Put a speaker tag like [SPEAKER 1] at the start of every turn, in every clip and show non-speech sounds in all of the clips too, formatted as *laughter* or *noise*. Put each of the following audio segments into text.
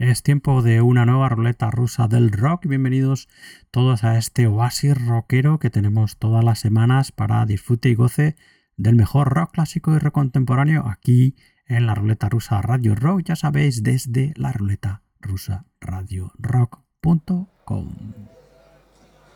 [SPEAKER 1] Es tiempo de una nueva ruleta rusa del rock. Bienvenidos todos a este oasis rockero que tenemos todas las semanas para disfrute y goce del mejor rock clásico y rock contemporáneo aquí en la ruleta rusa Radio Rock. Ya sabéis, desde la ruleta rusa Radio Rock.com.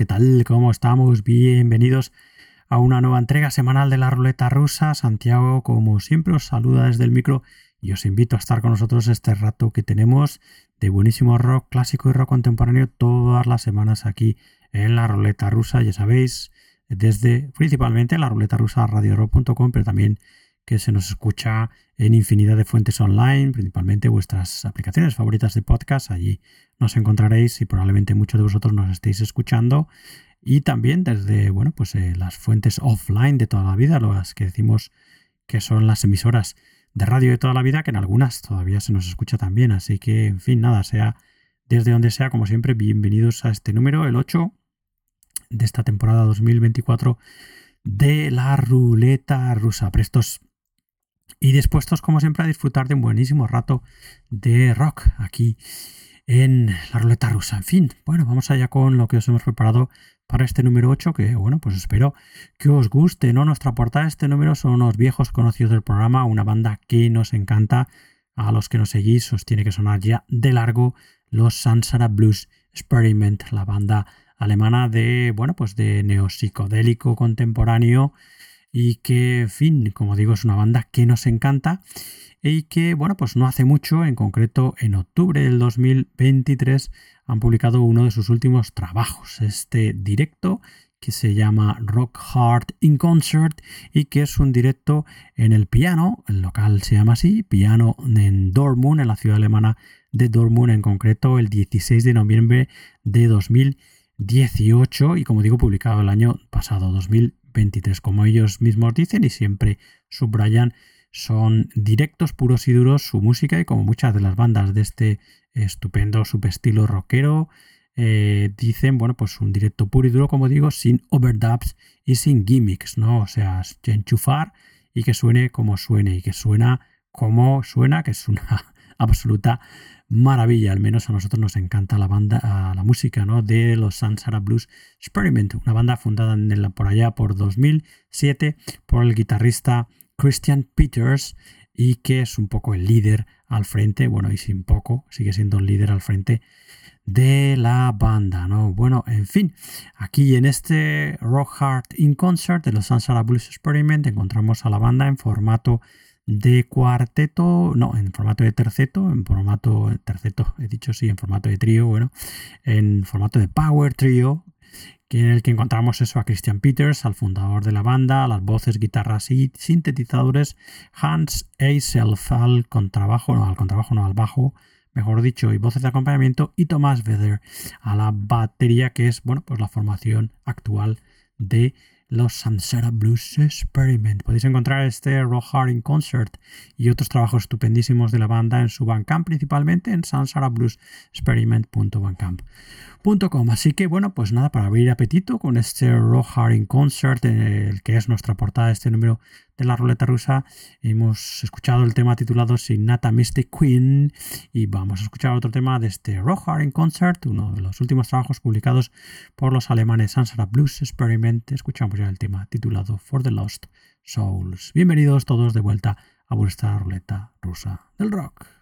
[SPEAKER 1] ¿qué tal? ¿Cómo estamos? Bienvenidos a una nueva entrega semanal de la ruleta rusa. Santiago, como siempre, os saluda desde el micro y os invito a estar con nosotros este rato que tenemos de buenísimo rock clásico y rock contemporáneo todas las semanas aquí en la ruleta rusa. Ya sabéis, desde principalmente la ruleta rusa radiorock.com, pero también que se nos escucha en infinidad de fuentes online, principalmente vuestras aplicaciones favoritas de podcast. Allí nos encontraréis y probablemente muchos de vosotros nos estéis escuchando. Y también desde bueno, pues, eh, las fuentes offline de toda la vida, las que decimos que son las emisoras de radio de toda la vida, que en algunas todavía se nos escucha también. Así que, en fin, nada, sea desde donde sea, como siempre, bienvenidos a este número, el 8 de esta temporada 2024 de la ruleta rusa. Prestos y dispuestos como siempre a disfrutar de un buenísimo rato de rock aquí en la ruleta rusa. En fin, bueno, vamos allá con lo que os hemos preparado para este número 8, que bueno, pues espero que os guste, ¿no? Nuestra portada de este número son unos viejos conocidos del programa, una banda que nos encanta, a los que nos seguís os tiene que sonar ya de largo los Sansara Blues Experiment, la banda alemana de, bueno, pues de neopsicodélico contemporáneo y que, en fin, como digo, es una banda que nos encanta y que, bueno, pues no hace mucho, en concreto en octubre del 2023, han publicado uno de sus últimos trabajos, este directo que se llama Rock Hard in Concert y que es un directo en el piano, el local se llama así, piano en Dortmund, en la ciudad alemana de Dortmund, en concreto el 16 de noviembre de 2018 y como digo publicado el año pasado, 2020 23, como ellos mismos dicen y siempre subrayan, son directos, puros y duros su música y como muchas de las bandas de este estupendo subestilo rockero, eh, dicen, bueno, pues un directo puro y duro, como digo, sin overdubs y sin gimmicks, ¿no? O sea, enchufar y que suene como suene y que suena como suena, que es una absoluta maravilla, al menos a nosotros nos encanta la banda, la música ¿no? de los Sansara Blues Experiment, una banda fundada en por allá por 2007 por el guitarrista Christian Peters y que es un poco el líder al frente, bueno, y sin poco, sigue siendo el líder al frente de la banda, ¿no? Bueno, en fin, aquí en este Rock Hard in Concert de los Sansara Blues Experiment encontramos a la banda en formato de cuarteto, no, en formato de terceto, en formato terceto, he dicho sí, en formato de trío, bueno, en formato de power trio, en el que encontramos eso a Christian Peters, al fundador de la banda, a las voces, guitarras y sintetizadores, Hans Eiself al contrabajo, no, al contrabajo, no, al bajo, mejor dicho, y voces de acompañamiento, y Thomas Vedder a la batería, que es, bueno, pues la formación actual de los Samsara Blues Experiment. Podéis encontrar este Rock Hard in Concert y otros trabajos estupendísimos de la banda en su Bandcamp, principalmente en samsarabluesexperiment.bandcamp.com. Así que bueno, pues nada, para abrir apetito con este Rock Hard in Concert, el que es nuestra portada este número de la ruleta rusa. Hemos escuchado el tema titulado Signata Mystic Queen y vamos a escuchar otro tema de este Rock Hard in Concert, uno de los últimos trabajos publicados por los alemanes Sansara Blues Experiment. Escuchamos ya el tema titulado For the Lost Souls. Bienvenidos todos de vuelta a vuestra ruleta rusa del rock.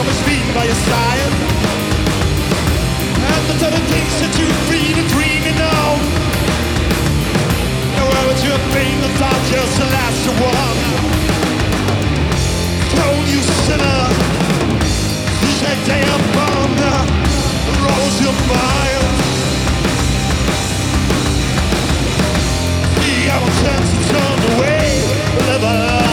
[SPEAKER 2] so his feet by your side. And the sudden things that you free to dream and. And where would you have been just the last one? Thrown you sinner, you shake down bomb, rose your mind. The hour turns to turn away, live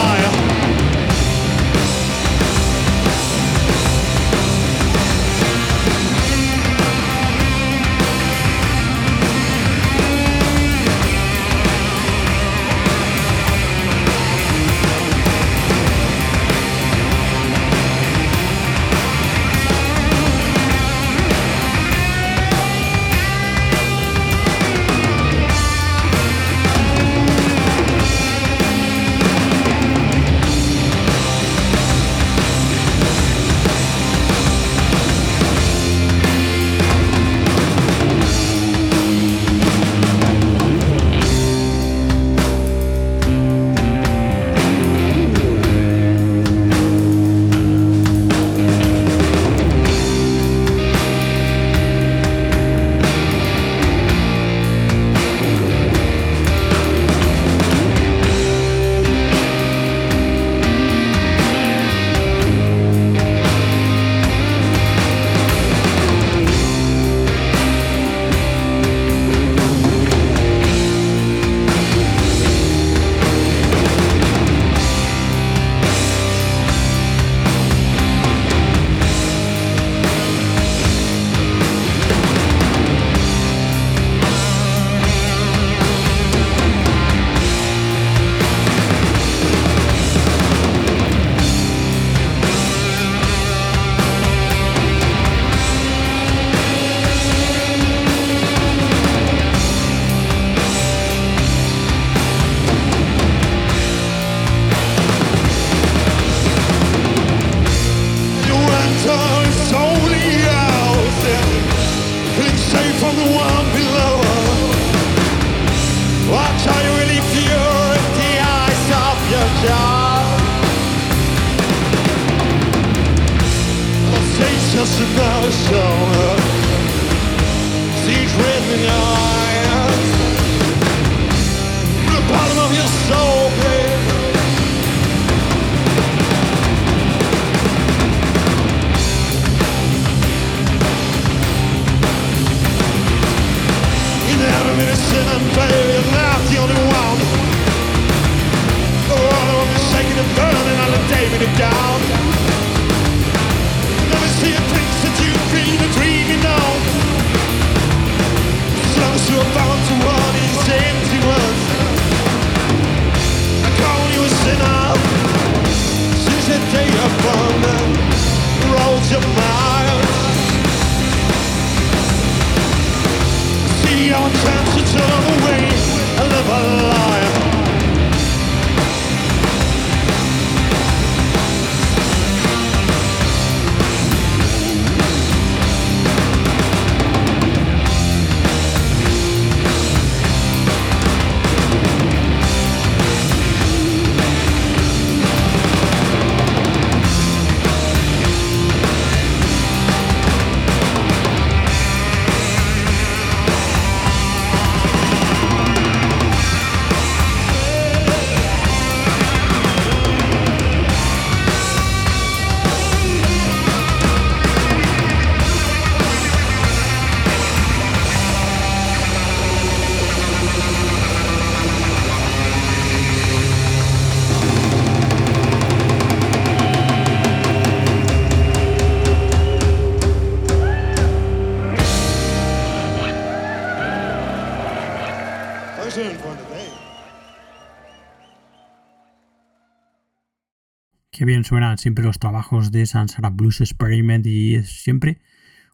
[SPEAKER 1] bien suenan siempre los trabajos de Sansara Blues Experiment y es siempre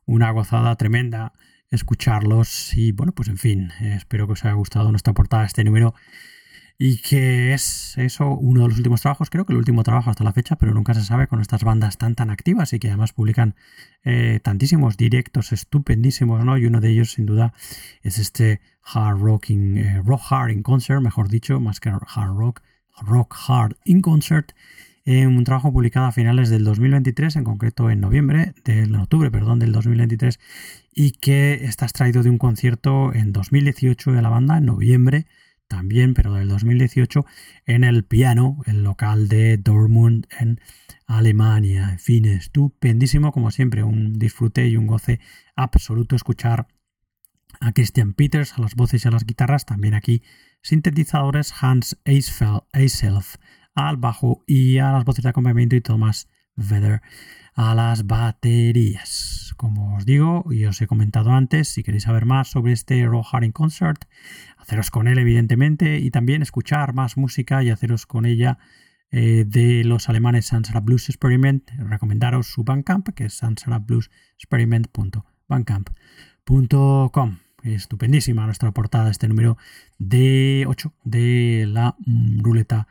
[SPEAKER 1] una gozada tremenda escucharlos. Y bueno, pues en fin, espero que os haya gustado nuestra portada, este número. Y que es eso, uno de los últimos trabajos, creo que el último trabajo hasta la fecha, pero nunca se sabe con estas bandas tan tan activas y que además publican eh, tantísimos directos estupendísimos, ¿no? Y uno de ellos, sin duda, es este Hard Rock in, eh, Rock Hard in Concert, mejor dicho, más que Hard Rock, Rock Hard in Concert, eh, un trabajo publicado a finales del 2023, en concreto en noviembre, del octubre, perdón, del 2023, y que está extraído de un concierto en 2018 de la banda, en noviembre también, pero del 2018, en el piano, el local de Dortmund en Alemania. En fin, estupendísimo, como siempre, un disfrute y un goce absoluto escuchar a Christian Peters, a las voces y a las guitarras, también aquí sintetizadores Hans Eiself al bajo y a las voces de acompañamiento y Thomas Vedder a las baterías. Como os digo y os he comentado antes, si queréis saber más sobre este Raw Harding Concert, haceros con él evidentemente y también escuchar más música y haceros con ella eh, de los alemanes Sansara Blues Experiment, recomendaros su Bandcamp que es sansarabluesexperiment.bandcamp.com. Estupendísima nuestra portada, este número de 8 de la ruleta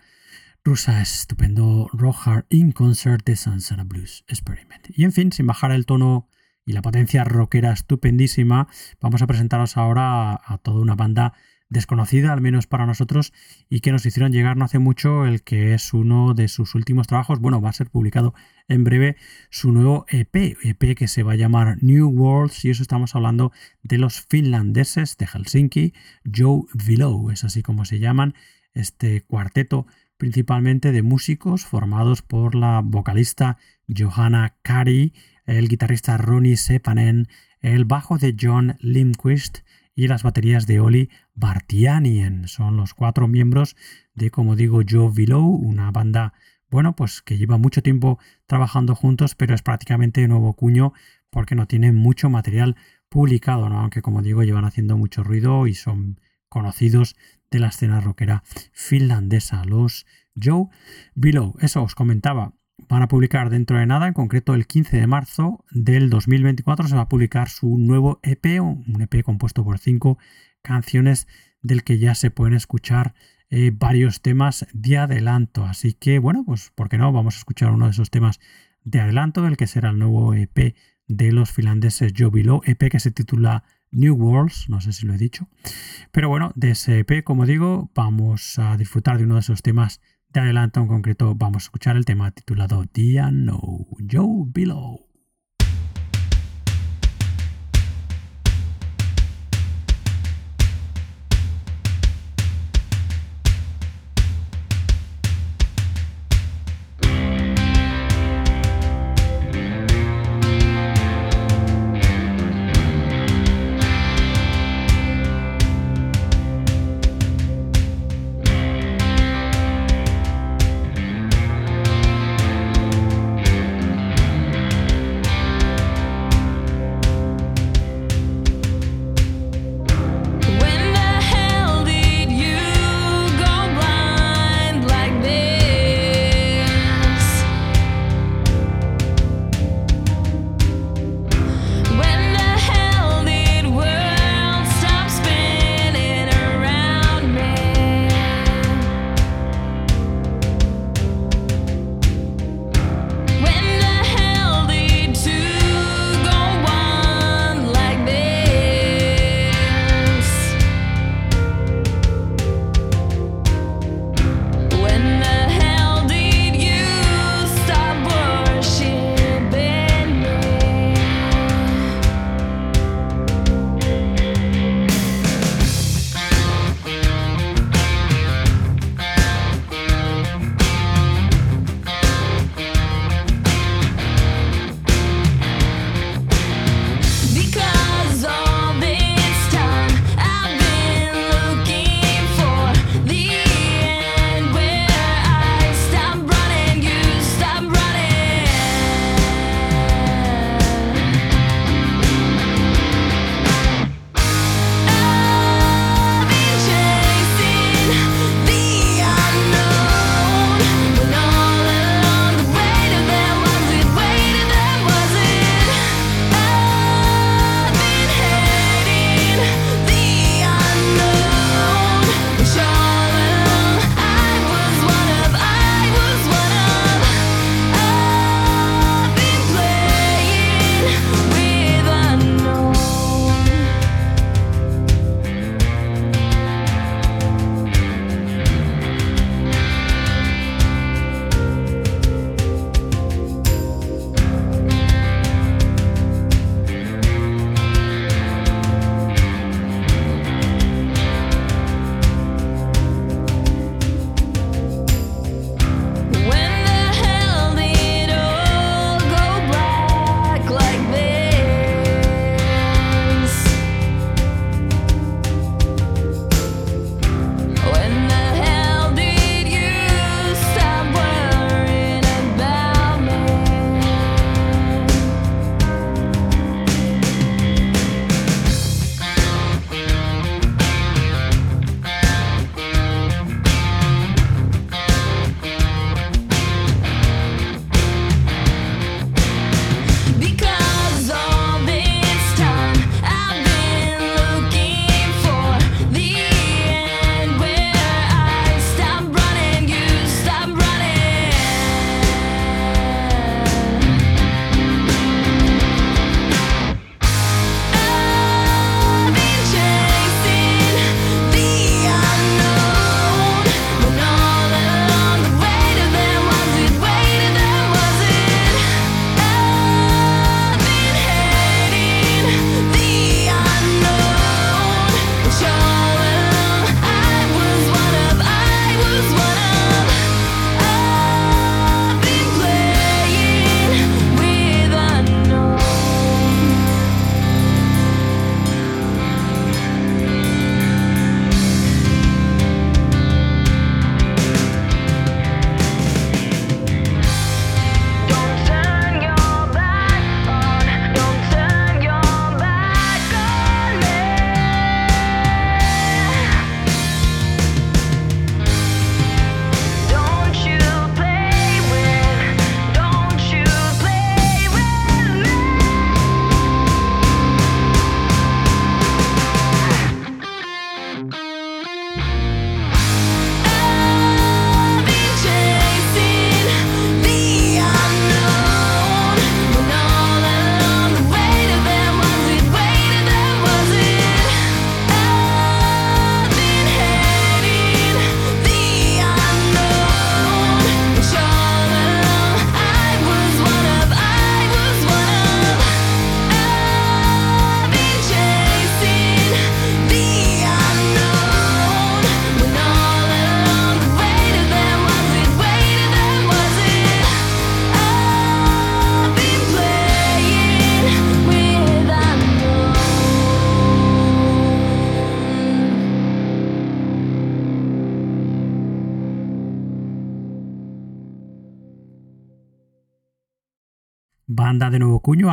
[SPEAKER 1] rusa. Estupendo Rock in Concert de Sansara Blues Experiment. Y en fin, sin bajar el tono y la potencia rockera estupendísima, vamos a presentaros ahora a, toda una banda desconocida, al menos para nosotros, y que nos hicieron llegar no hace mucho el que es uno de sus últimos trabajos. Bueno, va a ser publicado en breve su nuevo EP, EP que se va a llamar New Worlds, y eso estamos hablando de los finlandeses de Helsinki, Joe Villow, es así como se llaman, este cuarteto principalmente de músicos formados por la vocalista Johanna Kari, el guitarrista Ronnie Sepanen, el bajo de John Lindquist y las baterías de Oli Bartianien. Son los cuatro miembros de, como digo, Joe Villow, una banda, bueno, pues que lleva mucho tiempo trabajando juntos, pero es prácticamente nuevo cuño porque no tienen mucho material publicado, ¿no? aunque como digo, llevan haciendo mucho ruido y son conocidos de la escena rockera finlandesa, los Joe Below. Eso os comentaba. Van a publicar dentro de nada, en concreto el 15 de marzo del 2024 se va a publicar su nuevo EP, un EP compuesto por cinco canciones del que ya se pueden escuchar eh, varios temas de adelanto. Así que bueno, pues ¿por qué no? Vamos a escuchar uno de esos temas de adelanto del que será el nuevo EP de los finlandeses Joe Below, EP que se titula New Worlds, no sé si lo he dicho. Pero bueno, de ese EP, como digo, vamos a disfrutar de uno de esos temas de adelanto en concreto. Vamos a escuchar el tema titulado Dia No, Joe Below.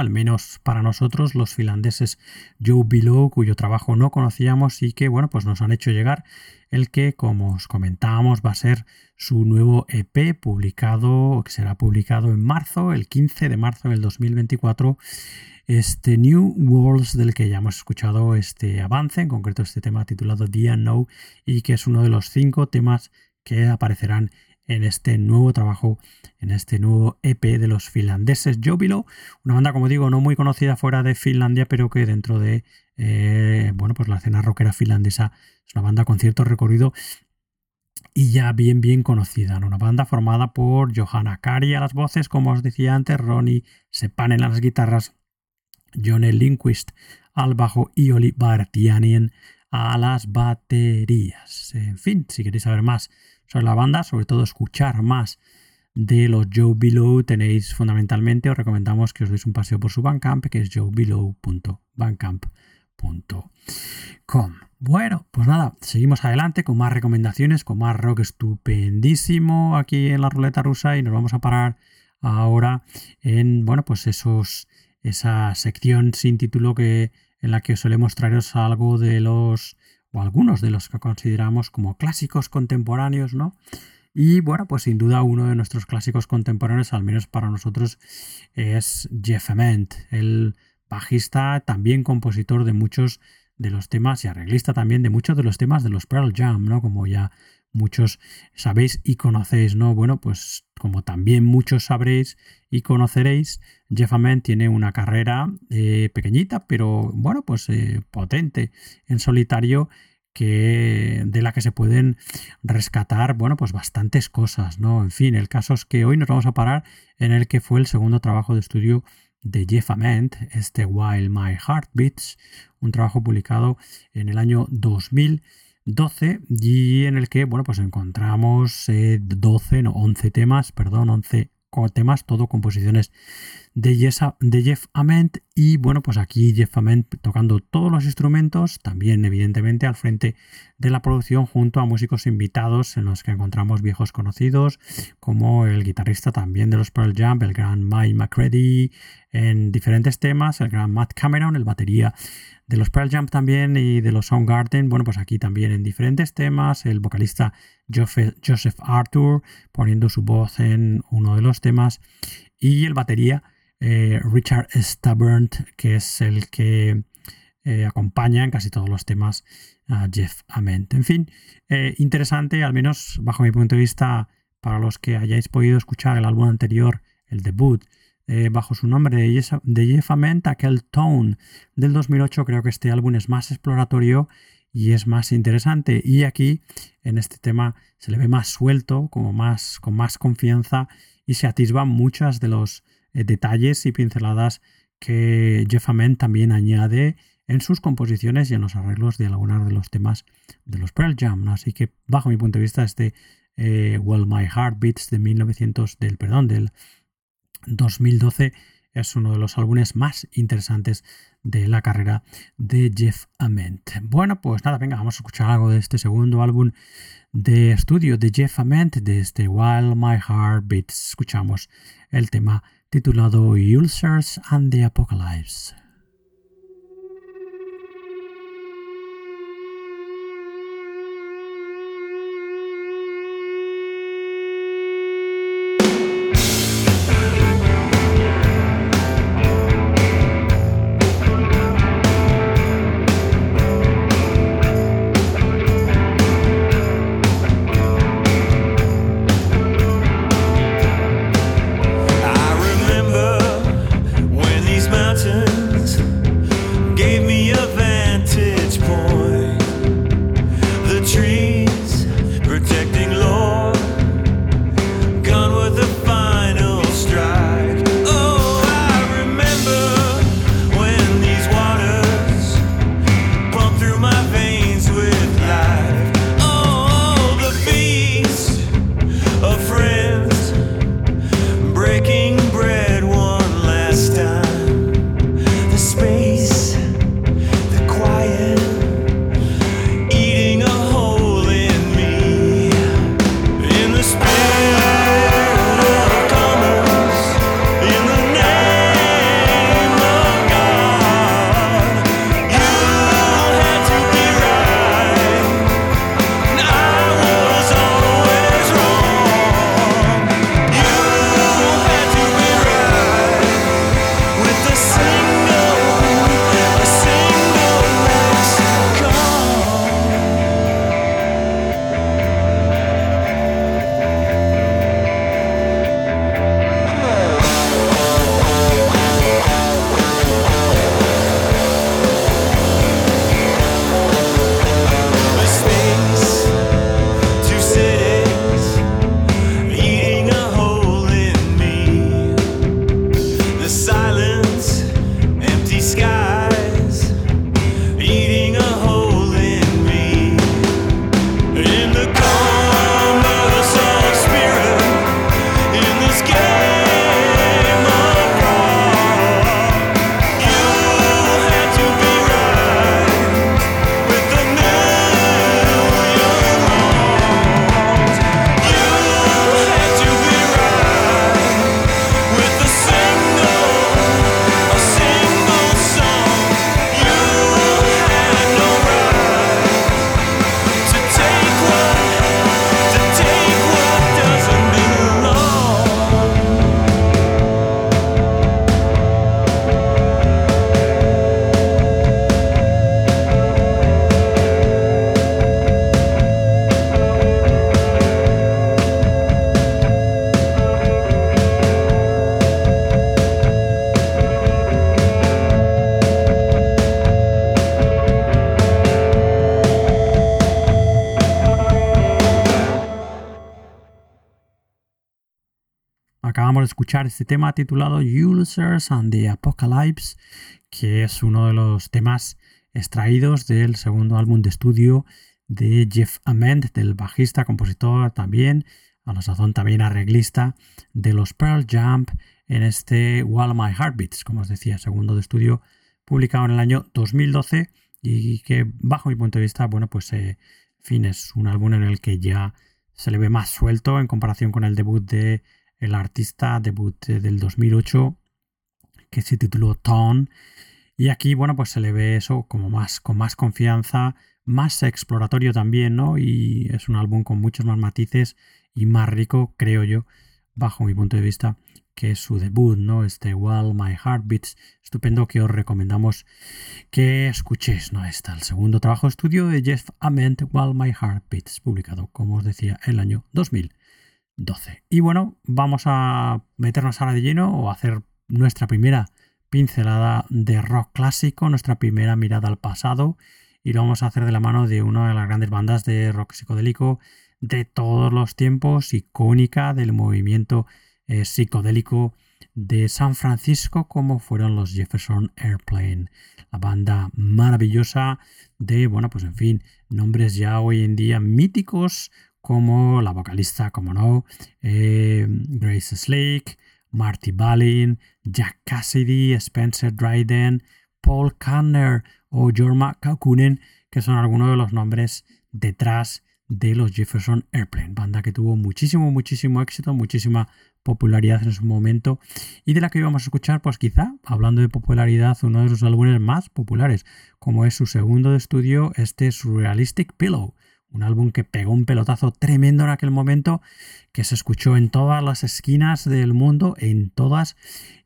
[SPEAKER 1] Al menos para nosotros, los finlandeses Joe Below, cuyo trabajo no conocíamos y que, bueno, pues nos han hecho llegar el que, como os comentábamos, va a ser su nuevo EP publicado, que será publicado en marzo, el 15 de marzo del 2024 este New Worlds del que ya hemos escuchado este avance, en concreto este tema titulado The Unknown y que es uno de los cinco temas que aparecerán en este nuevo trabajo, en este nuevo EP de los finlandeses Jobilo, una banda como digo no muy conocida fuera de Finlandia, pero que dentro de eh, bueno pues la escena rockera finlandesa es una banda con cierto recorrido y ya bien bien conocida, una banda formada por Johanna Kari a las voces, como os decía antes, Ronnie Sepanen a las guitarras, John Lindquist al bajo y Oli Bartianien a las baterías. En fin, si queréis saber más sobre la banda, sobre todo escuchar más de los Joe Below, tenéis fundamentalmente, os recomendamos que os deis un paseo por su Bandcamp, que es joebelow.bandcamp.com. Bueno, pues nada, seguimos adelante con más recomendaciones, con más rock estupendísimo aquí en la ruleta rusa y nos vamos a parar ahora en, bueno, pues esos esa sección sin título que, en la que solemos traeros algo de los, o algunos de los que consideramos como clásicos contemporáneos, ¿no? Y bueno, pues sin duda uno de nuestros clásicos contemporáneos, al menos para nosotros, es Jeff Ament, el bajista, también compositor de muchos de los temas y arreglista también de muchos de los temas de los Pearl Jam, ¿no? Como ya muchos sabéis y conocéis, ¿no? Bueno, pues como también muchos sabréis y conoceréis, Jeff Ament tiene una carrera eh, pequeñita, pero bueno, pues eh, potente en solitario que de la que se pueden rescatar, bueno, pues bastantes cosas, ¿no? En fin, el caso es que hoy nos vamos a parar en el que fue el segundo trabajo de estudio de Jeff Ament, este While My Heart Beats, un trabajo publicado en el año 2000 12 y en el que, bueno, pues encontramos 12, eh, no, 11 temas, perdón, 11 temas, todo composiciones de, de Jeff Ament. Y bueno, pues aquí Jeff Ament tocando todos los instrumentos, también evidentemente al frente de la producción junto a músicos invitados en los que encontramos viejos conocidos como el guitarrista también de los Pearl Jam, el gran Mike McCready en diferentes temas, el gran Matt Cameron, el batería de los Pearl Jam también y de los Soundgarden, bueno, pues aquí también en diferentes temas, el vocalista Joseph Arthur poniendo su voz en uno de los temas y el batería eh, Richard Stubborn, que es el que eh, acompaña en casi todos los temas a Jeff Ament. En fin, eh, interesante, al menos bajo mi punto de vista, para los que hayáis podido escuchar el álbum anterior, el debut, eh, bajo su nombre de Jeff Ament, aquel Tone del 2008. Creo que este álbum es más exploratorio y es más interesante. Y aquí, en este tema, se le ve más suelto, como más, con más confianza y se atisban muchas de los eh, detalles y pinceladas que Jeff Ament también añade en sus composiciones y en los arreglos de algunos de los temas de los Pearl Jam. Así que, bajo mi punto de vista, este eh, Well My Heart Beats de 1900, del, perdón, del 2012 es uno de los álbumes más interesantes de la carrera de Jeff Ament. Bueno, pues nada, venga, vamos a escuchar algo de este segundo álbum de estudio de Jeff Ament, de este While My Heart Beats. Escuchamos el tema titulado Ulcers and the Apocalypse. Este tema titulado Users and the Apocalypse, que es uno de los temas extraídos del segundo álbum de estudio de Jeff Ament, del bajista, compositor también, a la sazón también arreglista de los Pearl Jump en este While My Heart Beats, como os decía, segundo de estudio publicado en el año 2012 y que bajo mi punto de vista, bueno, pues eh, fin, es un álbum en el que ya se le ve más suelto en comparación con el debut de el artista, debut del 2008, que se tituló Tone. Y aquí, bueno, pues se le ve eso como más, con más confianza, más exploratorio también, ¿no? Y es un álbum con muchos más matices y más rico, creo yo, bajo mi punto de vista, que su debut, ¿no? Este While My Heart Beats, estupendo que os recomendamos que escuchéis, ¿no? Está el segundo trabajo estudio de Jeff Ament, While My Heart Beats, publicado, como os decía, el año 2012. Y bueno, vamos a meternos ahora de lleno o hacer nuestra primera pincelada de rock clásico, nuestra primera mirada al pasado, y lo vamos a hacer de la mano de una de las grandes bandas de rock psicodélico de todos los tiempos, icónica del movimiento eh, psicodélico de San Francisco como fueron los Jefferson Airplane, la banda maravillosa de, bueno, pues en fin, nombres ya hoy en día míticos como la vocalista, como no, eh, Grace Slake, Marty Balin, Jack Cassidy, Spencer Dryden, Paul Kanner o Jorma Kaukunen, que son algunos de los nombres detrás de los Jefferson Airplane, banda que tuvo muchísimo, muchísimo éxito, muchísima popularidad en su momento y de la que íbamos a escuchar, pues quizá, hablando de popularidad, uno de sus álbumes más populares, como es su segundo de estudio, este Surrealistic Pillow, un álbum que pegó un pelotazo tremendo en aquel momento, que se escuchó en todas las esquinas del mundo, en todas,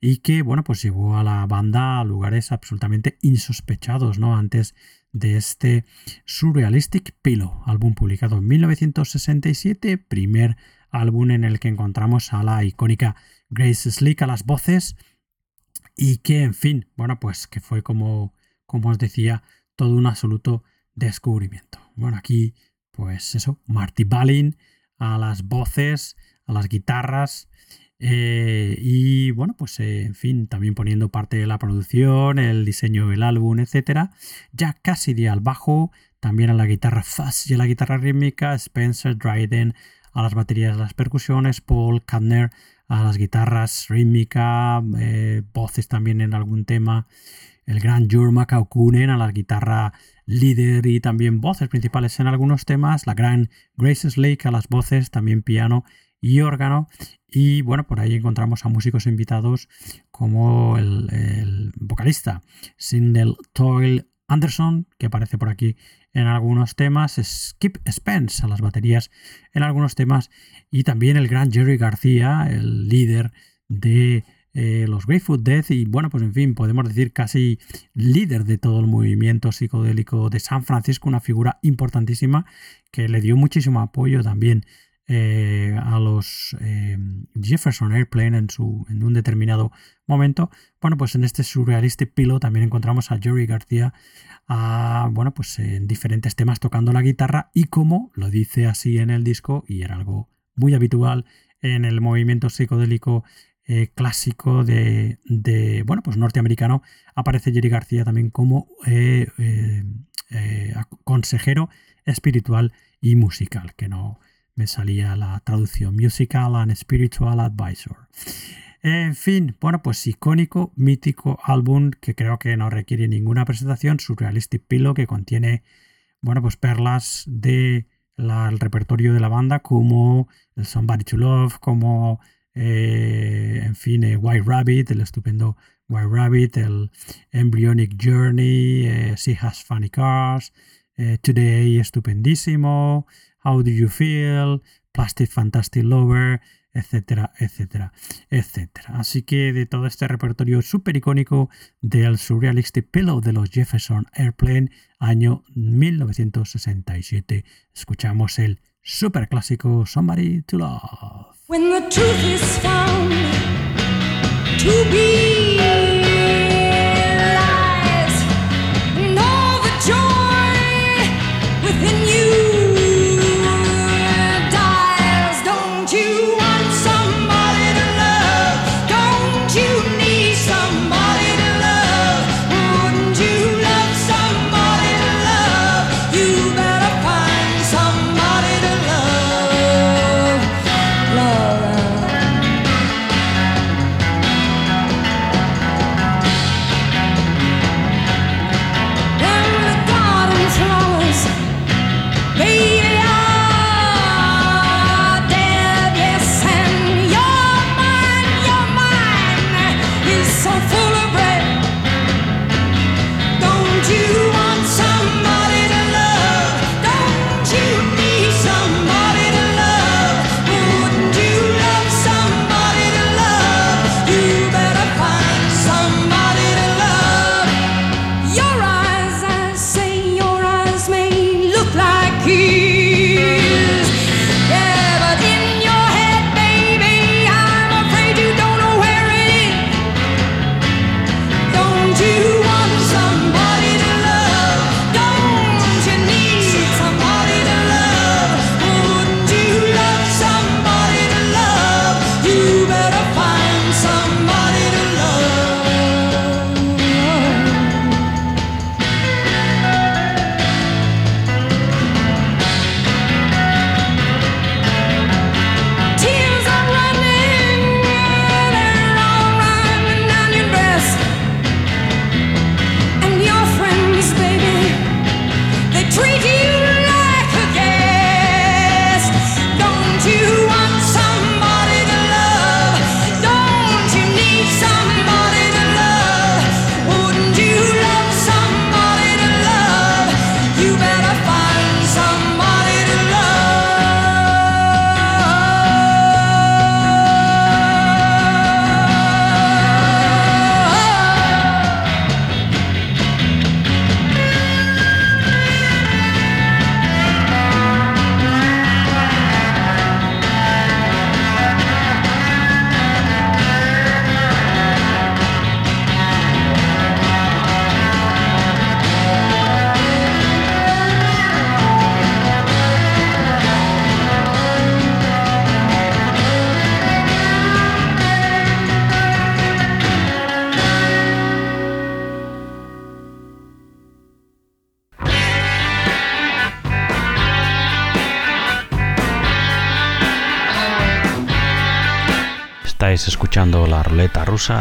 [SPEAKER 1] y que, bueno, pues llevó a la banda a lugares absolutamente insospechados, ¿no? Antes de este Surrealistic Pillow, álbum publicado en 1967, primer álbum en el que encontramos a la icónica Grace Slick a las voces y que, en fin, bueno, pues que fue como, como os decía, todo un absoluto descubrimiento. Bueno, aquí, pues eso, Marty Balin a las voces, a las guitarras eh, y bueno, pues eh, en fin, también poniendo parte de la producción, el diseño del álbum, etcétera. Ya casi de al bajo, también a la guitarra fuzz y a la guitarra rítmica, Spencer Dryden a las baterías, las percusiones, Paul Kantner a las guitarras rítmica, eh, voces también en algún tema, el gran Jorma Kaukunen a la guitarra líder y también voces principales en algunos temas, la gran Grace Slake a las voces, también piano y órgano. Y bueno, por ahí encontramos a músicos invitados como el, vocalista Sindel Toyle Anderson, que aparece por aquí en algunos temas, Skip Spence a las baterías en algunos temas y también el gran Jerry García, el líder de eh, los Grateful Dead y bueno, pues en fin, podemos decir casi líder de todo el movimiento psicodélico de San Francisco, una figura importantísima que le dio muchísimo apoyo también eh, a los eh, Jefferson Airplane en, su, en un determinado momento. Bueno, pues en este Surrealistic Pillow también encontramos a Jerry García, bueno, pues en diferentes temas tocando la guitarra y como lo dice así en el disco, y era algo muy habitual en el movimiento psicodélico eh, clásico de, bueno, pues norteamericano, aparece Jerry García también como consejero espiritual y musical, que no me salía la traducción Musical and Spiritual Advisor. En fin, bueno, pues icónico, mítico álbum que creo que no requiere ninguna presentación, Surrealistic Pillow, que contiene, bueno, pues perlas de el repertorio de la banda como el Somebody to Love, como, eh, en fin, eh, White Rabbit, el estupendo White Rabbit, el Embryonic Journey, eh, She Has Funny Cars, Today, estupendísimo, How Do You Feel, Plastic Fantastic Lover, etcétera, etcétera, etcétera. Así que de todo este repertorio súper icónico del Surrealistic Pillow de los Jefferson Airplane, año 1967, escuchamos el super clásico Somebody to Love. When the truth is found to be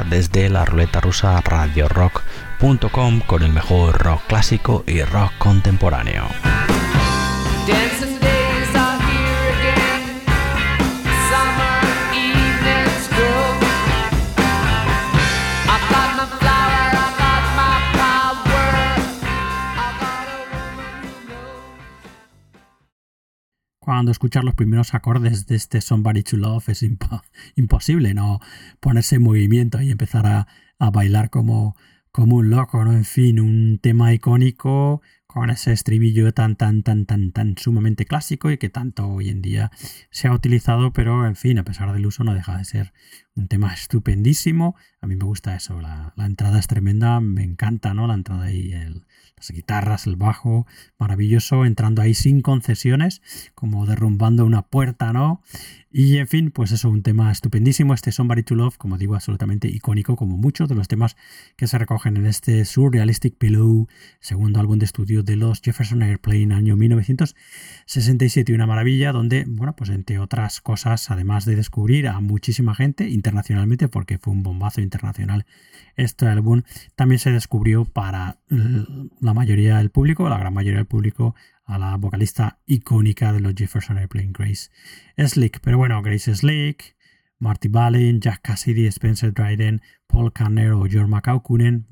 [SPEAKER 1] desde la ruleta rusa radiorock.com con el mejor rock clásico y rock contemporáneo. Cuando escuchar los primeros acordes de este Somebody to Love es imposible no ponerse en movimiento y empezar a, bailar como, como un loco, ¿no? En fin, un tema icónico con ese estribillo tan, tan, tan, tan, tan sumamente clásico y que tanto hoy en día se ha utilizado, pero en fin, a pesar del uso no deja de ser un tema estupendísimo. A mí me gusta eso, la, la entrada es tremenda, me encanta, ¿no? La entrada y el, las guitarras, el bajo, maravilloso, entrando ahí sin concesiones, como derrumbando una puerta, ¿no? Y en fin, pues eso, un tema estupendísimo, este Somebody to Love, como digo, absolutamente icónico, como muchos de los temas que se recogen en este Surrealistic Pillow, segundo álbum de estudio de los Jefferson Airplane, año 1967, una maravilla donde, bueno, pues entre otras cosas, además de descubrir a muchísima gente internacionalmente, porque fue un bombazo internacional este álbum, también se descubrió para la mayoría del público, la gran mayoría del público, a la vocalista icónica de los Jefferson Airplane, Grace Slick. Pero bueno, Grace Slick, Marty Balin, Jack Cassidy, Spencer Dryden, Paul Kanner o George McAukunen,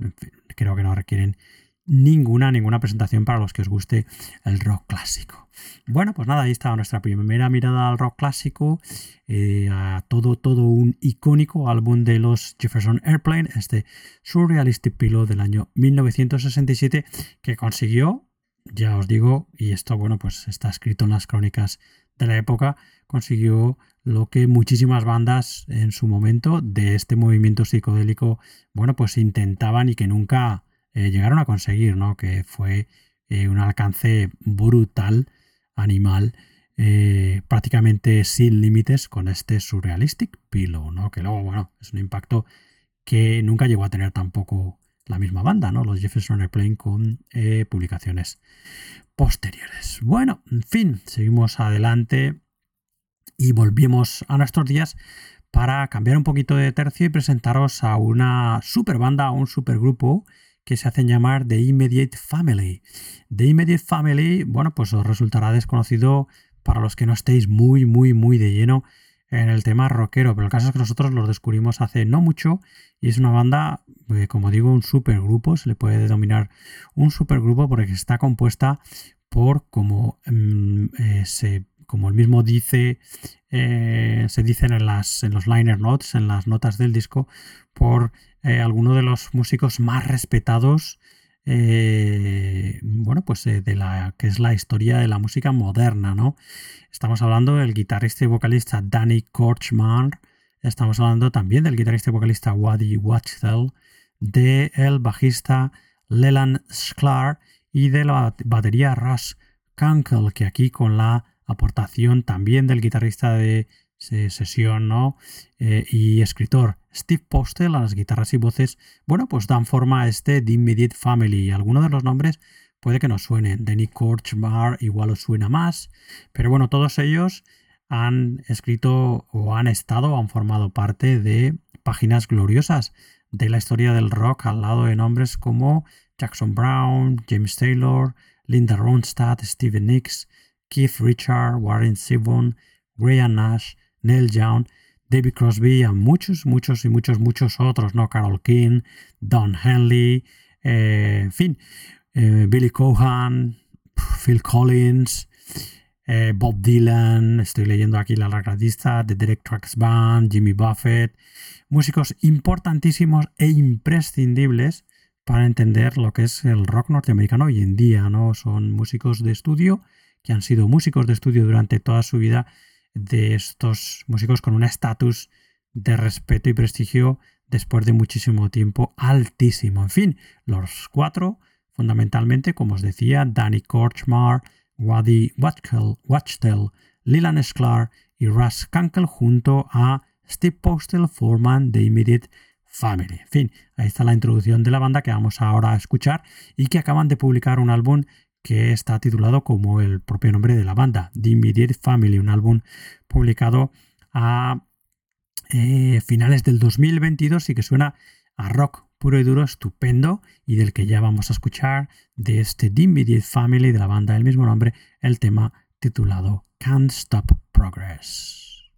[SPEAKER 1] creo que no requieren ninguna, ninguna presentación para los que os guste el rock clásico. Bueno, pues nada, ahí está nuestra primera mirada al rock clásico, eh, a todo, todo un icónico álbum de los Jefferson Airplane, este Surrealistic Pillow del año 1967, que consiguió ya os digo, y esto, bueno, pues está escrito en las crónicas de la época, consiguió lo que muchísimas bandas en su momento de este movimiento psicodélico, bueno, pues intentaban y que nunca eh, llegaron a conseguir, ¿no? Que fue eh, un alcance brutal, animal, eh, prácticamente sin límites con este Surrealistic Pillow, ¿no? Que luego, bueno, es un impacto que nunca llegó a tener tampoco la misma banda, ¿no? Los Jefferson Airplane con eh, publicaciones posteriores. Bueno, en fin, seguimos adelante y volvimos a nuestros días para cambiar un poquito de tercio y presentaros a una super banda, a un super grupo que se hacen llamar The Immediate Family. The Immediate Family, bueno, pues os resultará desconocido para los que no estéis muy, muy, muy de lleno en el tema rockero, pero el caso es que nosotros los descubrimos hace no mucho y es una banda, eh, como digo, un supergrupo, se le puede denominar un supergrupo porque está compuesta por, como, mm, eh, se, como el mismo dice, eh, se dicen en, las, en los liner notes, en las notas del disco, por algunos de los músicos más respetados eh, bueno, pues eh, de la que es la historia de la música moderna, ¿no? Estamos hablando del guitarrista y vocalista Danny Korchman, estamos hablando también del guitarrista y vocalista Waddy Watchell, del bajista Leland Sklar y de la batería Russ Kunkel, que aquí con la aportación también del guitarrista de sesión ¿no? Eh, y escritor Steve Postel a las guitarras y voces, bueno, pues dan forma a este The Immediate Family. Y algunos de los nombres puede que nos suenen. Danny Korchmar igual os suena más. Pero bueno, todos ellos han escrito o han estado han formado parte de páginas gloriosas de la historia del rock al lado de nombres como Jackson Brown, James Taylor, Linda Ronstadt, Steven Nicks, Keith Richard, Warren Zevon, Graham Nash, Neil Young, David Crosby, a muchos, muchos y muchos, muchos otros, ¿no? Carol King, Don Henley, eh, en fin, eh, Billy Cohan, Phil Collins, eh, Bob Dylan, estoy leyendo aquí la lista de Derek Trucks Band, Jimmy Buffett, músicos importantísimos e imprescindibles para entender lo que es el rock norteamericano hoy en día, ¿no? Son músicos de estudio que han sido músicos de estudio durante toda su vida de estos músicos con un estatus de respeto y prestigio después de muchísimo tiempo altísimo. En fin, los cuatro, fundamentalmente, como os decía, Danny Korchmar, Waddy Watchtel, Leland Sklar y Russ Kunkel junto a Steve Postel forman The Immediate Family. En fin, ahí está la introducción de la banda que vamos ahora a escuchar y que acaban de publicar un álbum que está titulado como el propio nombre de la banda, The Immediate Family, un álbum publicado a
[SPEAKER 3] eh, finales del 2022 y que suena a rock puro y duro estupendo y del que ya vamos a escuchar de este The Immediate Family de la banda del mismo nombre, el tema titulado Can't Stop Progress.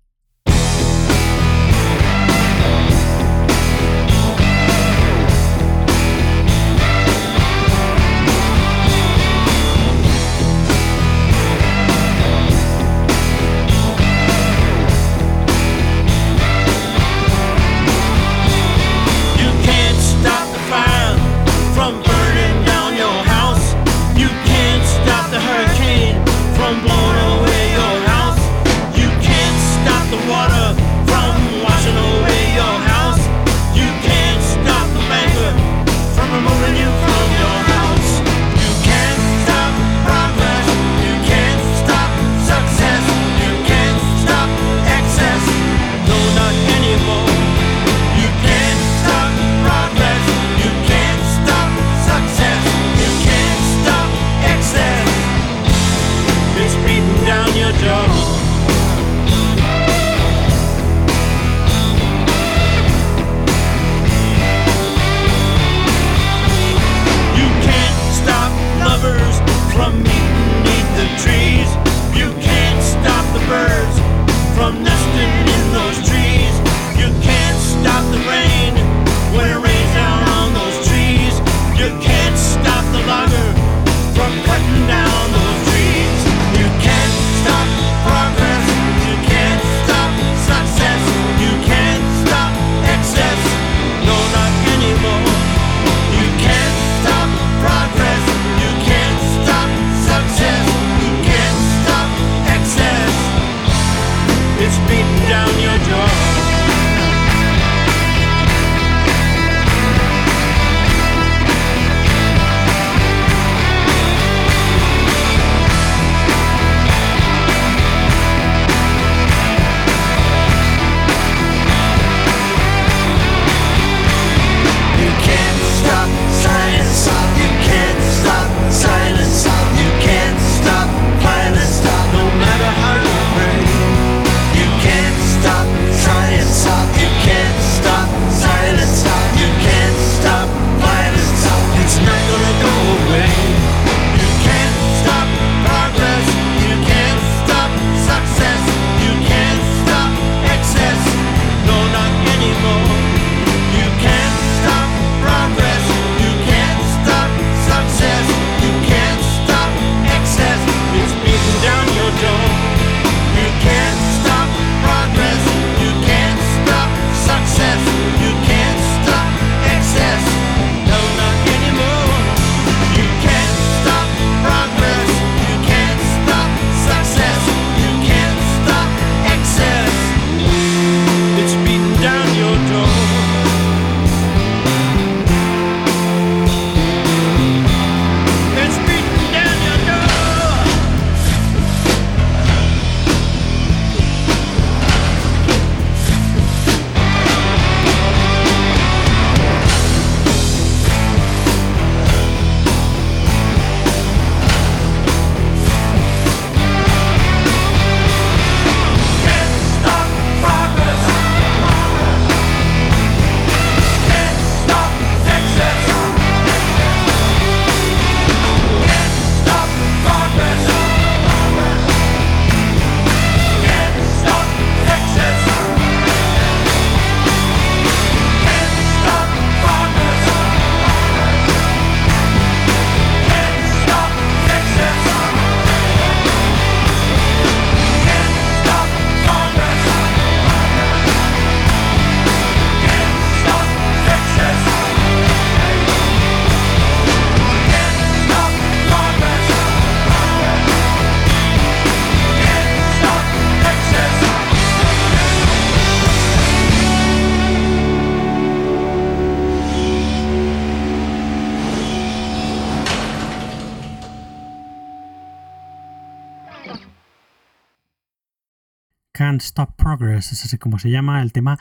[SPEAKER 3] Es así como se llama el tema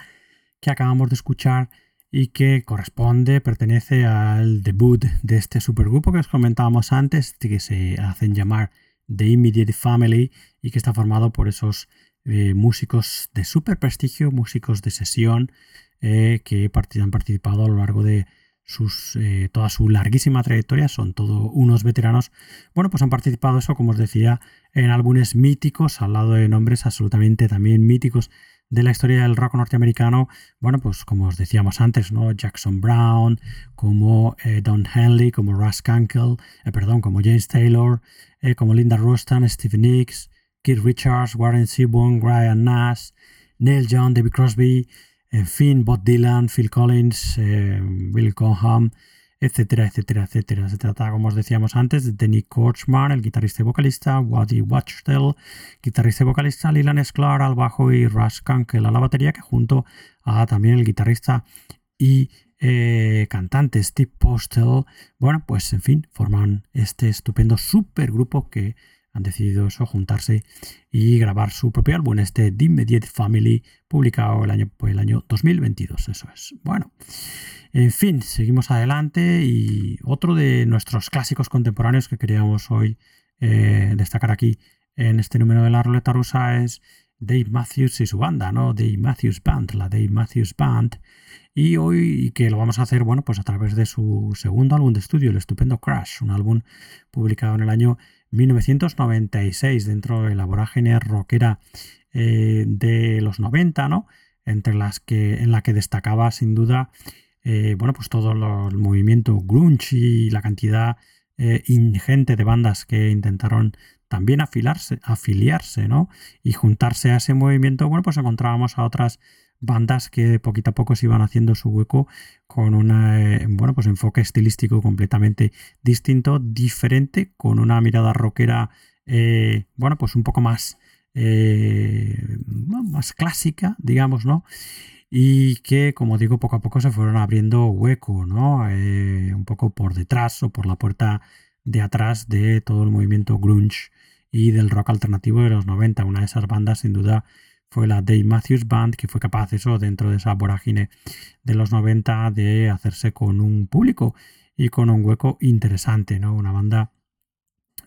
[SPEAKER 3] que acabamos de escuchar y que corresponde, pertenece al debut de este supergrupo que os comentábamos antes, que se hacen llamar The Immediate Family y que está formado por esos
[SPEAKER 1] eh, músicos de super prestigio, músicos de sesión eh, que han participado a lo largo de eh, toda su larguísima trayectoria, son todos unos veteranos. Bueno, pues han participado eso, como os decía, en álbumes míticos, al lado de nombres absolutamente también míticos de la historia del rock norteamericano, bueno, pues como os decíamos antes, ¿no? Jackson Brown, como eh, Don Henley, como Russ Kunkel, eh, perdón, como James Taylor, eh, como Linda Rostan, Steve Nicks, Keith Richards, Warren Seaborn, Brian Nash, Neil Young, David Crosby, en fin, Bob Dylan, Phil Collins, Bill Conham, etcétera, etcétera, etcétera. Se trata, como os decíamos antes, de Nick Korchman, el guitarrista y vocalista, Waddy Watchdell, guitarrista y vocalista, Lilan Sklar al bajo y Rush Kunkel a la batería, que junto a también el guitarrista y eh, cantante Steve Postel, bueno, pues en fin, forman este estupendo supergrupo que han decidido eso, juntarse y grabar su propio álbum, este The Immediate Family, publicado el año, el año 2022, eso es. Bueno, en fin, seguimos adelante y otro de nuestros clásicos contemporáneos que queríamos hoy eh, destacar aquí en este número de la ruleta rusa es Dave Matthews y su banda, ¿no? Dave Matthews Band, la Dave Matthews Band. Y hoy que lo vamos a hacer, bueno, pues a través de su segundo álbum de estudio, el estupendo Crash, un álbum publicado en el año 1996 dentro de la vorágine rockera eh, de los 90, ¿no? Entre las que, en la que destacaba sin duda eh, bueno, pues todo el movimiento grunge y la cantidad eh, ingente de bandas que intentaron también afilarse, afiliarse, ¿no? Y juntarse a ese movimiento, bueno, pues encontrábamos a otras bandas que poquito a poco se iban haciendo su hueco con un eh, bueno, pues enfoque estilístico completamente distinto, diferente, con una mirada rockera, bueno, pues un poco más, más clásica, digamos, ¿no? y que, como digo, poco a poco se fueron abriendo hueco, ¿no? Eh, un poco por detrás o por la puerta de atrás de todo el movimiento grunge y del rock alternativo de los 90. Una de esas bandas, sin duda, fue la Dave Matthews Band, que fue capaz, eso, dentro de esa vorágine de los 90, de hacerse con un público y con un hueco interesante, ¿no? Una banda,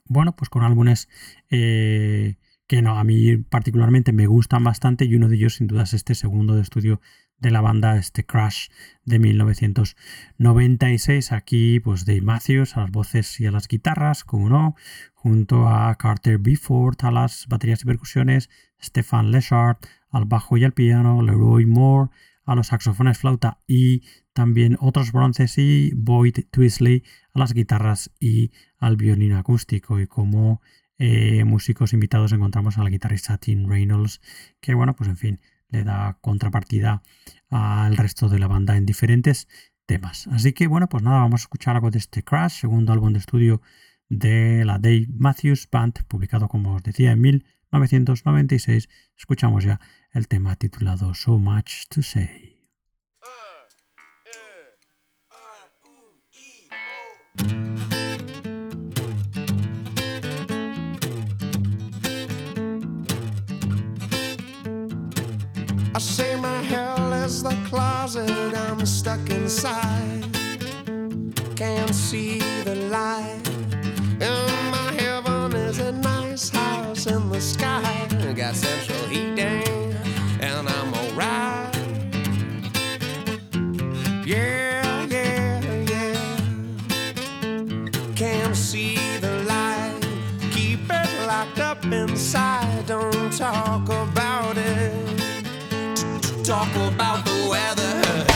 [SPEAKER 1] bueno, pues con álbumes eh, que no, a mí particularmente me gustan bastante y uno de ellos sin duda es este segundo de estudio de la banda, este Crash de 1996. Aquí pues Dave Matthews a las voces y a las guitarras, como no, junto a Carter Beford a las baterías y percusiones, Stefan Leshart al bajo y al piano, Leroy Moore a los saxofones flauta y también otros bronces y Boyd Twisley a las guitarras y al violín acústico y como eh, músicos invitados encontramos al guitarrista Tim Reynolds, que bueno, pues en fin, le da contrapartida al resto de la banda en diferentes temas. Así que bueno, pues nada, vamos a escuchar algo de este Crash, segundo álbum de estudio de la Dave Matthews Band, publicado como os decía en 1996. Escuchamos ya el tema titulado So Much to Say.
[SPEAKER 4] I say my hell is the closet I'm stuck inside. Can't see the light. And my heaven is a nice house in the sky. Got central heating, eh? and I'm alright. Yeah, yeah, yeah. Can't see the light. Keep it locked up inside. Don't talk about talk about the weather.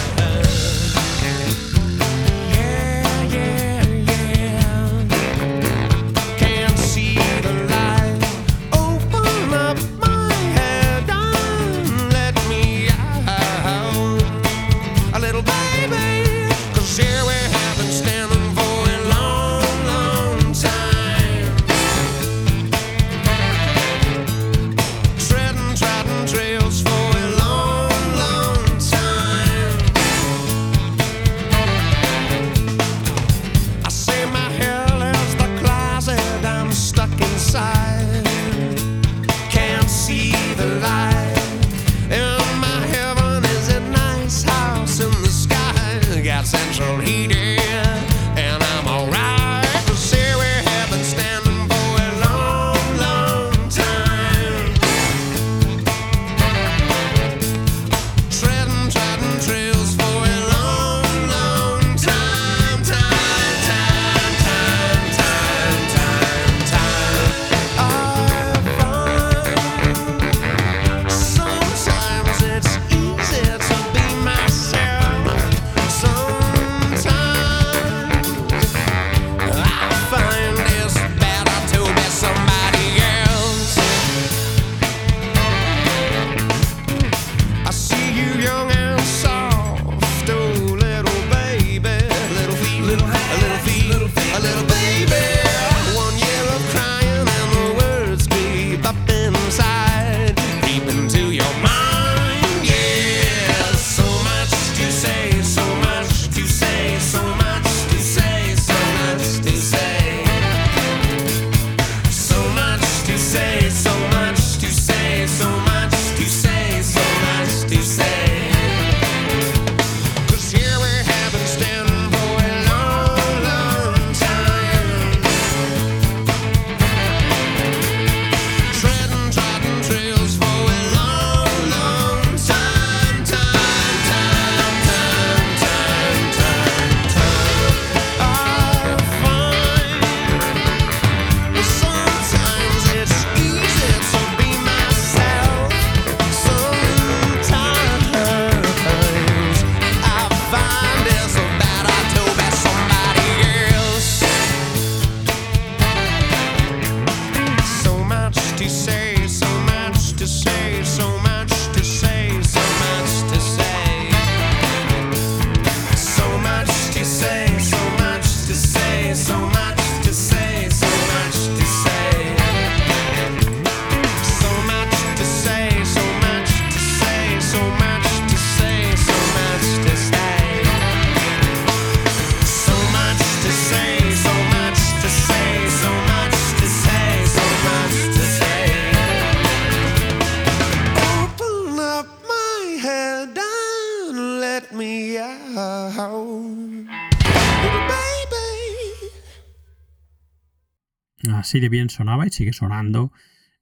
[SPEAKER 1] Así de bien sonaba y sigue sonando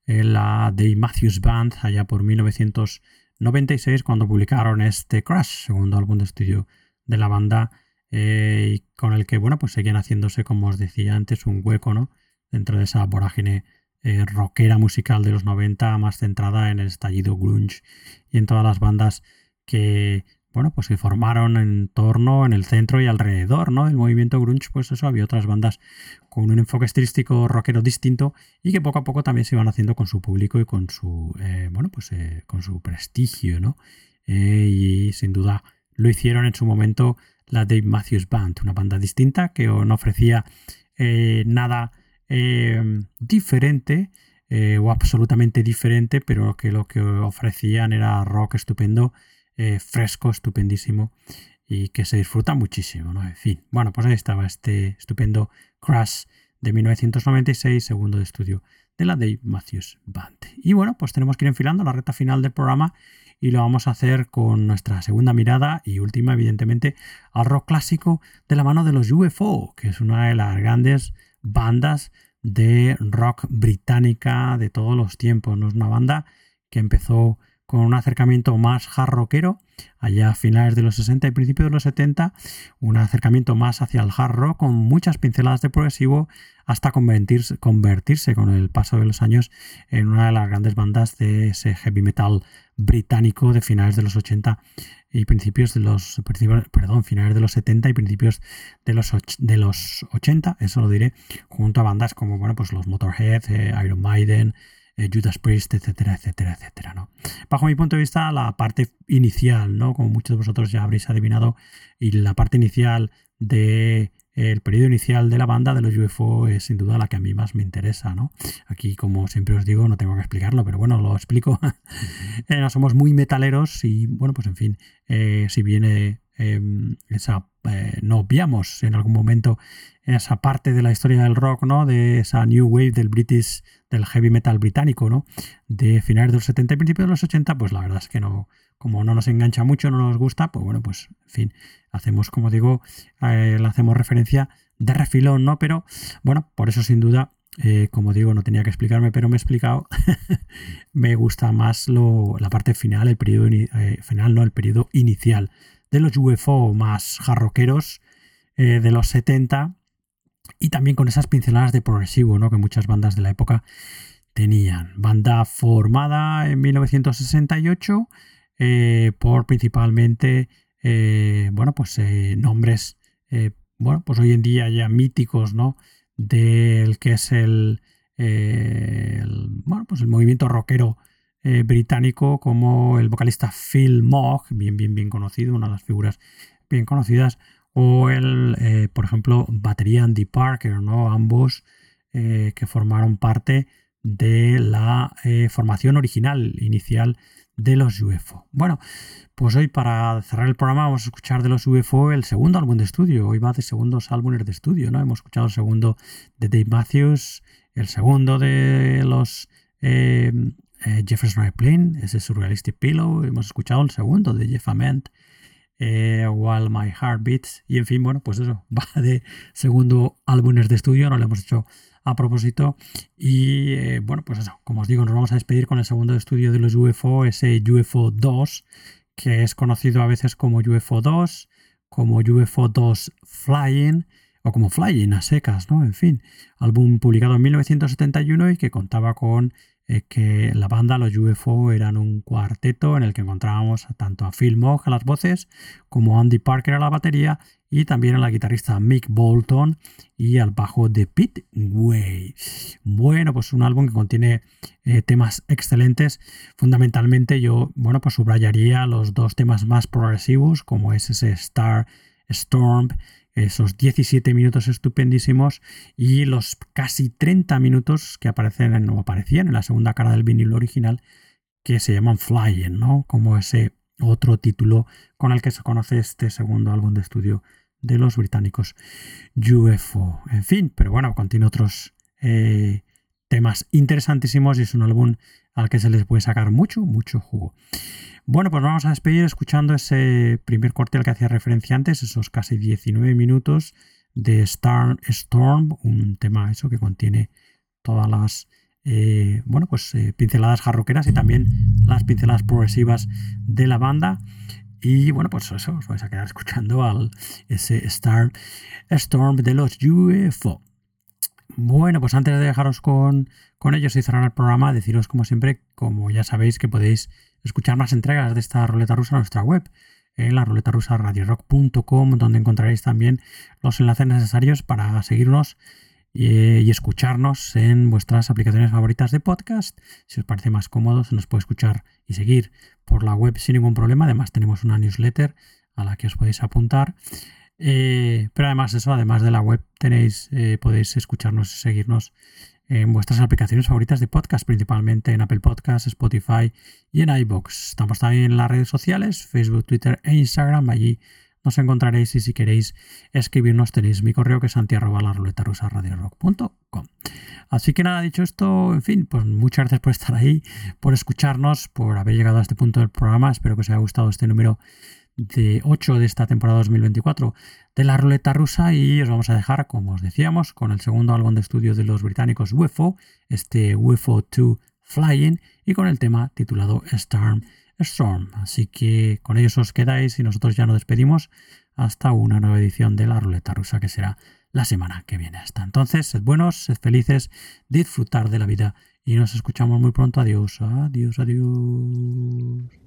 [SPEAKER 1] la Dave Matthews Band allá por 1996 cuando publicaron este Crash, segundo álbum de estudio de la banda eh, con el que, bueno, pues seguían haciéndose, como os decía antes, un hueco, ¿no? Dentro de esa vorágine eh, rockera musical de los 90, más centrada en el estallido grunge y en todas las bandas que, bueno, pues se formaron en torno, en el centro y alrededor, ¿no? Del movimiento grunge, pues eso, había otras bandas con un enfoque estilístico rockero distinto y que poco a poco también se iban haciendo con su público y con su, eh, bueno, pues con su prestigio, ¿no? y sin duda lo hicieron en su momento la Dave Matthews Band, una banda distinta que no ofrecía eh, nada eh, diferente eh, o absolutamente diferente, pero que lo que ofrecían era rock estupendo, fresco, estupendísimo y que se disfruta muchísimo, ¿no? En fin, bueno, pues ahí estaba este estupendo Crash de 1996, segundo de estudio de la Dave Matthews Band. Y bueno, pues tenemos que ir enfilando la recta final del programa y lo vamos a hacer con nuestra segunda mirada y última, evidentemente, al rock clásico de la mano de los UFO, que es una de las grandes bandas de rock británica de todos los tiempos. ¿no? Es una banda que empezó con un acercamiento más hard rockero, allá a finales de los 60 y principios de los 70, un acercamiento más hacia el hard rock con muchas pinceladas de progresivo hasta convertirse, convertirse con el paso de los años en una de las grandes bandas de ese heavy metal británico de finales de los 80 y principios de los perdón, finales de los 70 y principios de los de los 80, eso lo diré, junto a bandas como bueno, pues los Motorhead, eh, Iron Maiden, eh, Judas Priest, etcétera, etcétera, etcétera, ¿no? Bajo mi punto de vista, la parte inicial, ¿no? Como muchos de vosotros ya habréis adivinado, y la parte inicial de el periodo inicial de la banda de los UFO es sin duda la que a mí más me interesa, ¿no? Aquí, como siempre os digo, no tengo que explicarlo, pero bueno, lo explico. *laughs* Eh, no somos muy metaleros y, bueno, pues en fin, eh, si viene em, esa, eh, no obviamos en algún momento esa parte de la historia del rock, ¿no? De esa new wave del British, del heavy metal británico, ¿no? De finales de los 70 y principios de los 80, pues la verdad es que no, como no nos engancha mucho, no nos gusta, pues bueno, pues en fin, hacemos, como digo, eh, le hacemos referencia de refilón, ¿no? Pero bueno, por eso sin duda, eh, como digo, no tenía que explicarme, pero me he explicado, *laughs* me gusta más lo, la parte final, el periodo eh, final, no, el periodo inicial de los UFO más jarroqueros de los 70 y también con esas pinceladas de progresivo, ¿no? Que muchas bandas de la época tenían. Banda formada en 1968 eh, por principalmente, eh, bueno, pues eh, nombres, bueno, pues hoy en día ya míticos, ¿no? Del que es el, bueno, pues el movimiento rockero británico como el vocalista Phil Mogg, bien, bien, bien conocido, una de las figuras bien conocidas, o el, por ejemplo, batería Andy Parker, ¿no? Ambos que formaron parte de la formación original inicial de los UFO. Bueno, pues hoy para cerrar el programa vamos a escuchar de los UFO el segundo álbum de estudio. Hoy va de segundos álbumes de estudio, ¿no? Hemos escuchado el segundo de Dave Matthews, el segundo de los eh, eh, Jefferson Airplane, ese Surrealistic Pillow. Hemos escuchado el segundo de Jeff Ament, eh, While My Heart Beats. Y en fin, bueno, pues eso, *laughs* va de segundo álbumes de estudio. No le hemos hecho a propósito. Y eh, bueno, pues eso, como os digo, nos vamos a despedir con el segundo estudio de los UFO, ese UFO 2, que es conocido a veces como UFO 2, como UFO 2 Flying o como Flying a secas, ¿no? En fin, álbum publicado en 1971 y que contaba con eh, que la banda, los UFO, eran un cuarteto en el que encontrábamos tanto a Phil Mogg a las voces, como Andy Parker a la batería y también a la guitarrista Mick Bolton y al bajo de Pete Way. Bueno, pues un álbum que contiene eh, temas excelentes. Fundamentalmente yo, bueno, pues subrayaría los dos temas más progresivos, como es ese Star Storm esos 17 minutos estupendísimos y los casi 30 minutos que aparecen en, o aparecían en la segunda cara del vinilo original que se llaman Flying, ¿no? Como ese otro título con el que se conoce este segundo álbum de estudio de los británicos UFO. En fin, pero bueno, contiene otros eh, temas interesantísimos y es un álbum al que se les puede sacar mucho, mucho jugo. Bueno, pues vamos a despedir escuchando ese primer corte al que hacía referencia antes, esos casi 19 minutos de Star Storm, un tema eso que contiene todas las eh, bueno, pues eh, pinceladas jarroqueras y también las pinceladas progresivas de la banda. Y bueno, pues eso, os vais a quedar *laughs* escuchando al ese Star Storm de los UFO. Bueno, pues antes de dejaros con, con ellos y cerrar el programa, deciros como siempre, como ya sabéis, que podéis escuchar más entregas de esta ruleta rusa en nuestra web, en la ruleta rusa radiorock.com, donde encontraréis también los enlaces necesarios para seguirnos y, escucharnos en vuestras aplicaciones favoritas de podcast. Si os parece más cómodo, se nos puede escuchar y seguir por la web sin ningún problema. Además, tenemos una newsletter a la que os podéis apuntar. Eh, pero además eso, además de la web, tenéis, eh, podéis escucharnos y seguirnos en vuestras aplicaciones favoritas de podcast, principalmente en Apple Podcasts, Spotify y en iBox. Estamos también en las redes sociales, Facebook, Twitter e Instagram. Allí nos encontraréis y si queréis escribirnos tenéis mi correo que es rock.com Así que nada, dicho esto, en fin, pues muchas gracias por estar ahí, por escucharnos, por haber llegado a este punto del programa. Espero que os haya gustado este número de 8 de esta temporada 2024 de la ruleta rusa y os vamos a dejar, como os decíamos, con el segundo álbum de estudio de los británicos UFO, este UFO 2 Flying, y con el tema titulado Storm Storm. Así que con ellos os quedáis y nosotros ya nos despedimos hasta una nueva edición de la ruleta rusa que será la semana que viene. Hasta entonces, sed buenos, sed felices, disfrutar de la vida y nos escuchamos muy pronto. Adiós, adiós, adiós.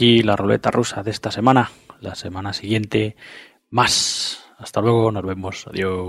[SPEAKER 1] Aquí la ruleta rusa de esta semana. La semana siguiente, más. Hasta luego, nos vemos. Adiós.